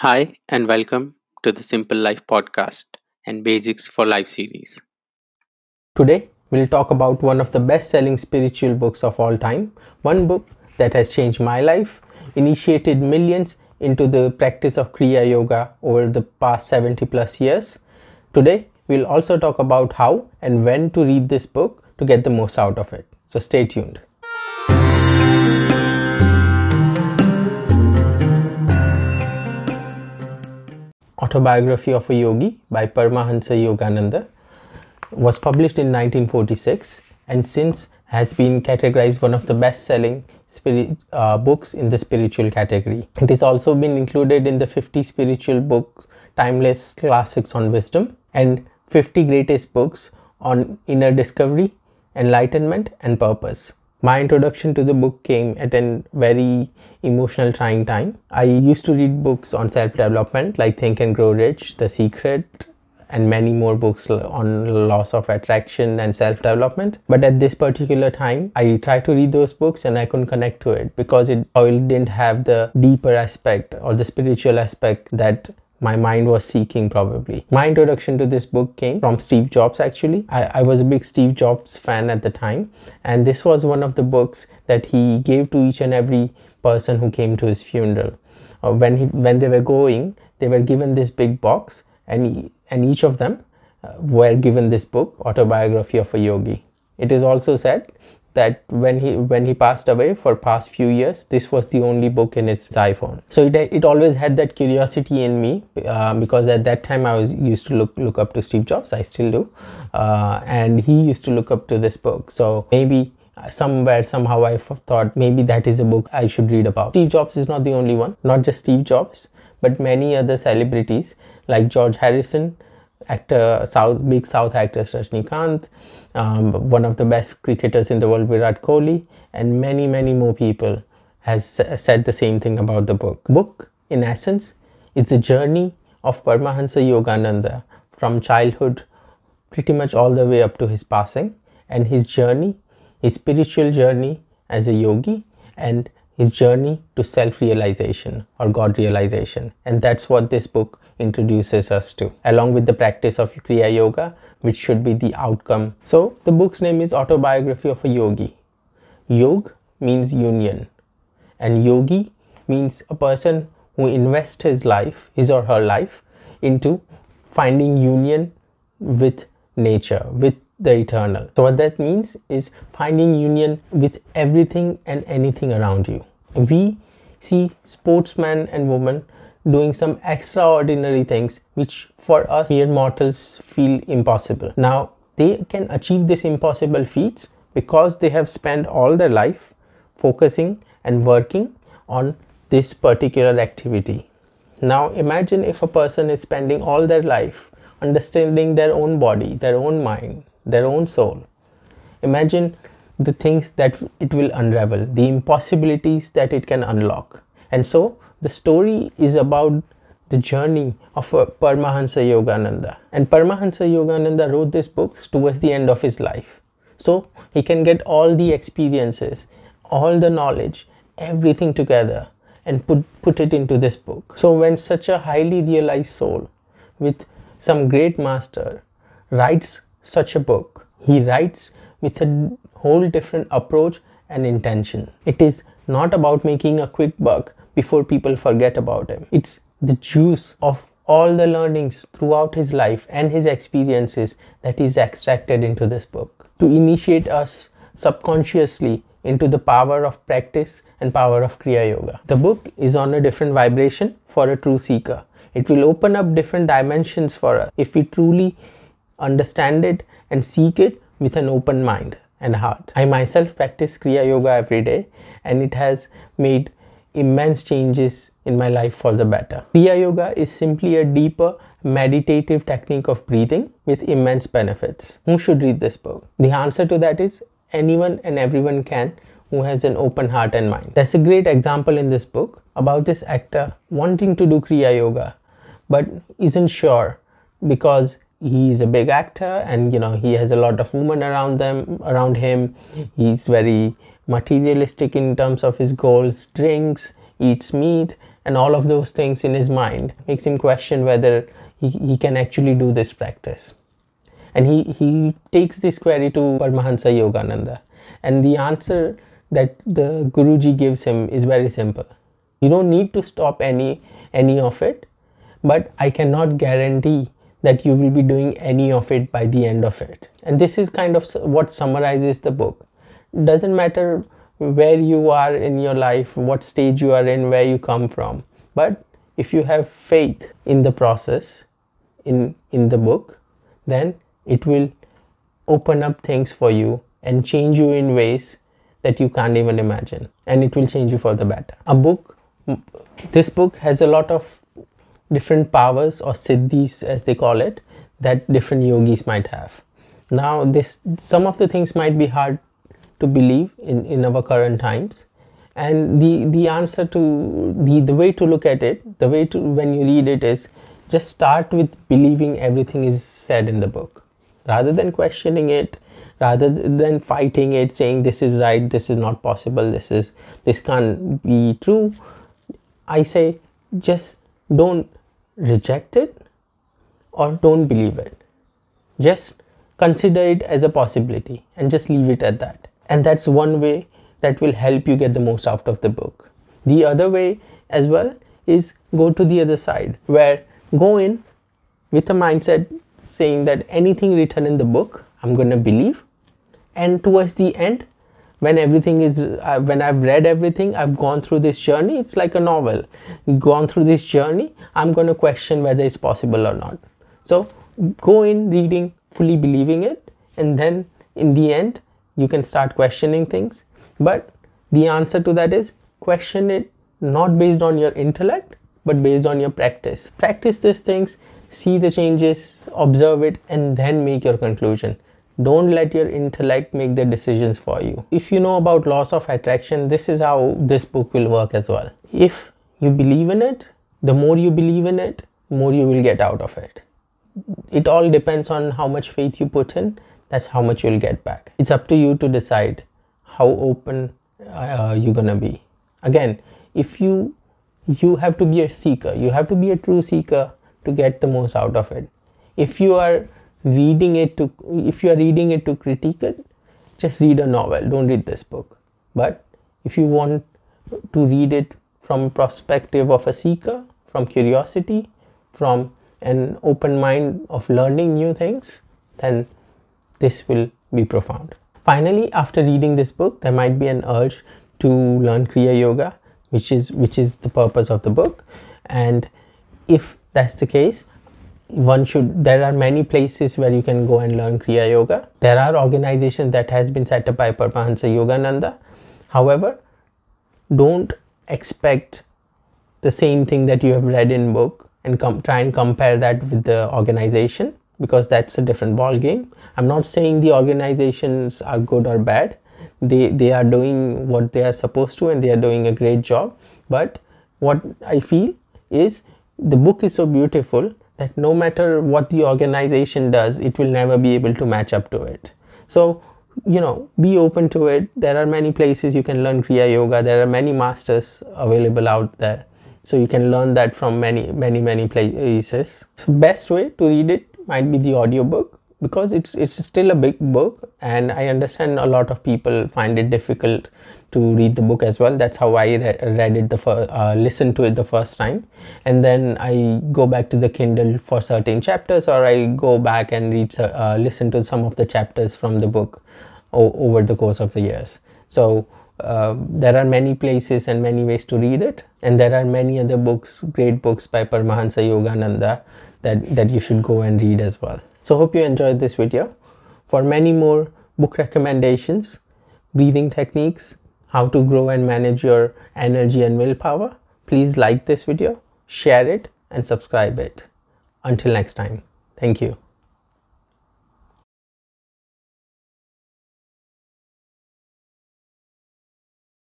Hi, and welcome to the Simple Life podcast and Basics for Life series. Today, we'll talk about one of the best selling spiritual books of all time, one book that has changed my life, initiated millions into the practice of Kriya Yoga over the past 70 plus years. Today, we'll also talk about how and when to read this book to get the most out of it. So, stay tuned. Autobiography of a Yogi by Paramahansa Yogananda was published in 1946 and since has been categorized one of the best selling spirit, uh, books in the spiritual category. It has also been included in the 50 spiritual books timeless classics on wisdom and 50 greatest books on inner discovery, enlightenment and purpose my introduction to the book came at a very emotional trying time. I used to read books on self development like think and grow rich the secret and many more books on laws of attraction and self development but at this particular time i tried to read those books and i couldn't connect to it because it didn't have the deeper aspect or the spiritual aspect that my mind was seeking probably. My introduction to this book came from Steve Jobs actually. I, I, was a big Steve Jobs fan at the time and this was one of the books that he gave to each and every person who came to his funeral. Uh, when he when they were going, they were given this big box and he, and each of them uh, were given this book, Autobiography of a Yogi. It is also said that when he when he passed away for past few years this was the only book in his iphone so it, it always had that curiosity in me uh, because at that time i was used to look look up to steve jobs i still do uh, and he used to look up to this book. So maybe somewhere somehow i thought maybe that is a book i should read about. Steve jobs is not the only one not just steve jobs but many other celebrities like george harrison actor south big south actor Rajnikanth um, one of the best cricketers in the world, Virat Kohli, and many, many more people has said the same thing about the book. Book, in essence, is the journey of Paramahansa Yogananda from childhood pretty much all the way up to his passing and his journey, his spiritual journey as a yogi and his journey to self-realization or God realization. And that's what this book introduces us to, along with the practice of Kriya Yoga, which should be the outcome. So the book's name is Autobiography of a Yogi. Yog means union and yogi means a person who invests his life, his or her life into finding union with nature, with the eternal. So what that means is finding union with everything and anything around you. We see sportsmen and women doing some extraordinary things which for us mere mortals feel impossible. Now they can achieve these impossible feats because they have spent all their life focusing and working on this particular activity. Now imagine if a person is spending all their life understanding their own body, their own mind, their own soul. Imagine the things that it will unravel, the impossibilities that it can unlock. And so the story is about the journey of Paramahansa Yogananda. And Paramahansa Yogananda wrote this book towards the end of his life. So he can get all the experiences, all the knowledge, everything together and put, put it into this book. So when such a highly realized soul with some great master writes such a book, he writes with a whole different approach and intention. It is not about making a quick buck, before people forget about him. It's the juice of all the learnings throughout his life and his experiences that is extracted into this book to initiate us subconsciously into the power of practice and power of Kriya Yoga. The book is on a different vibration for a true seeker. It will open up different dimensions for us if we truly understand it and seek it with an open mind and heart. I myself practice Kriya Yoga every day and it has made immense changes in my life for the better. Kriya Yoga is simply a deeper meditative technique of breathing with immense benefits. Who should read this book? The answer to that is anyone and everyone can who has an open heart and mind. There's a great example in this book about this actor wanting to do Kriya Yoga but isn't sure because he's a big actor and you know he has a lot of women around them around him he's very materialistic in terms of his goals, drinks, eats meat, and all of those things in his mind. Makes him question whether he, he can actually do this practice. And he, he takes this query to Paramahansa Yogananda. And the answer that the Guruji gives him is very simple. You don't need to stop any any of it but I cannot guarantee that you will be doing any of it by the end of it. And this is kind of what summarizes the book doesn't matter where you are in your life what stage you are in where you come from. But if you have faith in the process in in the book then it will open up things for you and change you in ways that you can't even imagine. And it will change you for the better. A book this book has a lot of different powers or siddhis as they call it that different yogis might have. Now this some of the things might be hard to believe in in our current times. And the the answer to the the way to look at it the way to when you read it is just start with believing everything is said in the book. Rather than questioning it rather than fighting it saying this is right this is not possible this is this can't be true i say just don't reject it or don't believe it. Just consider it as a possibility and just leave it at that and that's one way that will help you get the most out of the book. The other way as well is go to the other side where go in with a mindset saying that anything written in the book i'm going to believe. And towards the end when everything is uh, when i've read everything i've gone through this journey it's like a novel. Gone through this journey i'm going to question whether it's possible or not. So go in reading fully believing it and then in the end you can start questioning things. But the answer to that is question it not based on your intellect but based on your practice. Practice these things see the changes observe it and then make your conclusion. Don't let your intellect make the decisions for you. If you know about laws of attraction this is how this book will work as well. If you believe in it the more you believe in it more you will get out of it. It all depends on how much faith you put in that's how much you'll get back. It's up to you to decide how open uh, you're gonna be. Again if you you have to be a seeker. You have to be a true seeker to get the most out of it. If you are reading it to if you are reading it to critique it just read a novel. Don't read this book. But if you want to read it from perspective of a seeker from curiosity from an open mind of learning new things then this will be profound. Finally after reading this book there might be an urge to learn kriya yoga which is which is the purpose of the book. And if that's the case one should there are many places where you can go and learn kriya yoga. There are organizations that has been set up by paramahansa yogananda. However don't expect the same thing that you have read in book and com- try and compare that with the organization because that's a different ball game i'm not saying the organizations are good or bad. They they are doing what they are supposed to and they are doing a great job. But what i feel is the book is so beautiful that no matter what the organization does it will never be able to match up to it. So you know be open to it. There are many places you can learn kriya yoga. There are many masters available out there. So you can learn that from many many many places. So best way to read it might be the audiobook because it's it's still a big book and i understand a lot of people find it difficult to read the book as well. That's how i re- read it the first uh, listened to it the first time. And then i go back to the kindle for certain chapters or i go back and read uh, listen to some of the chapters from the book o- over the course of the years. So uh, there are many places and many ways to read it and there are many other books great books by paramahansa yogananda that that you should go and read as well so hope you enjoyed this video for many more book recommendations breathing techniques how to grow and manage your energy and willpower, please like this video, share it and subscribe it. Until next time, thank you.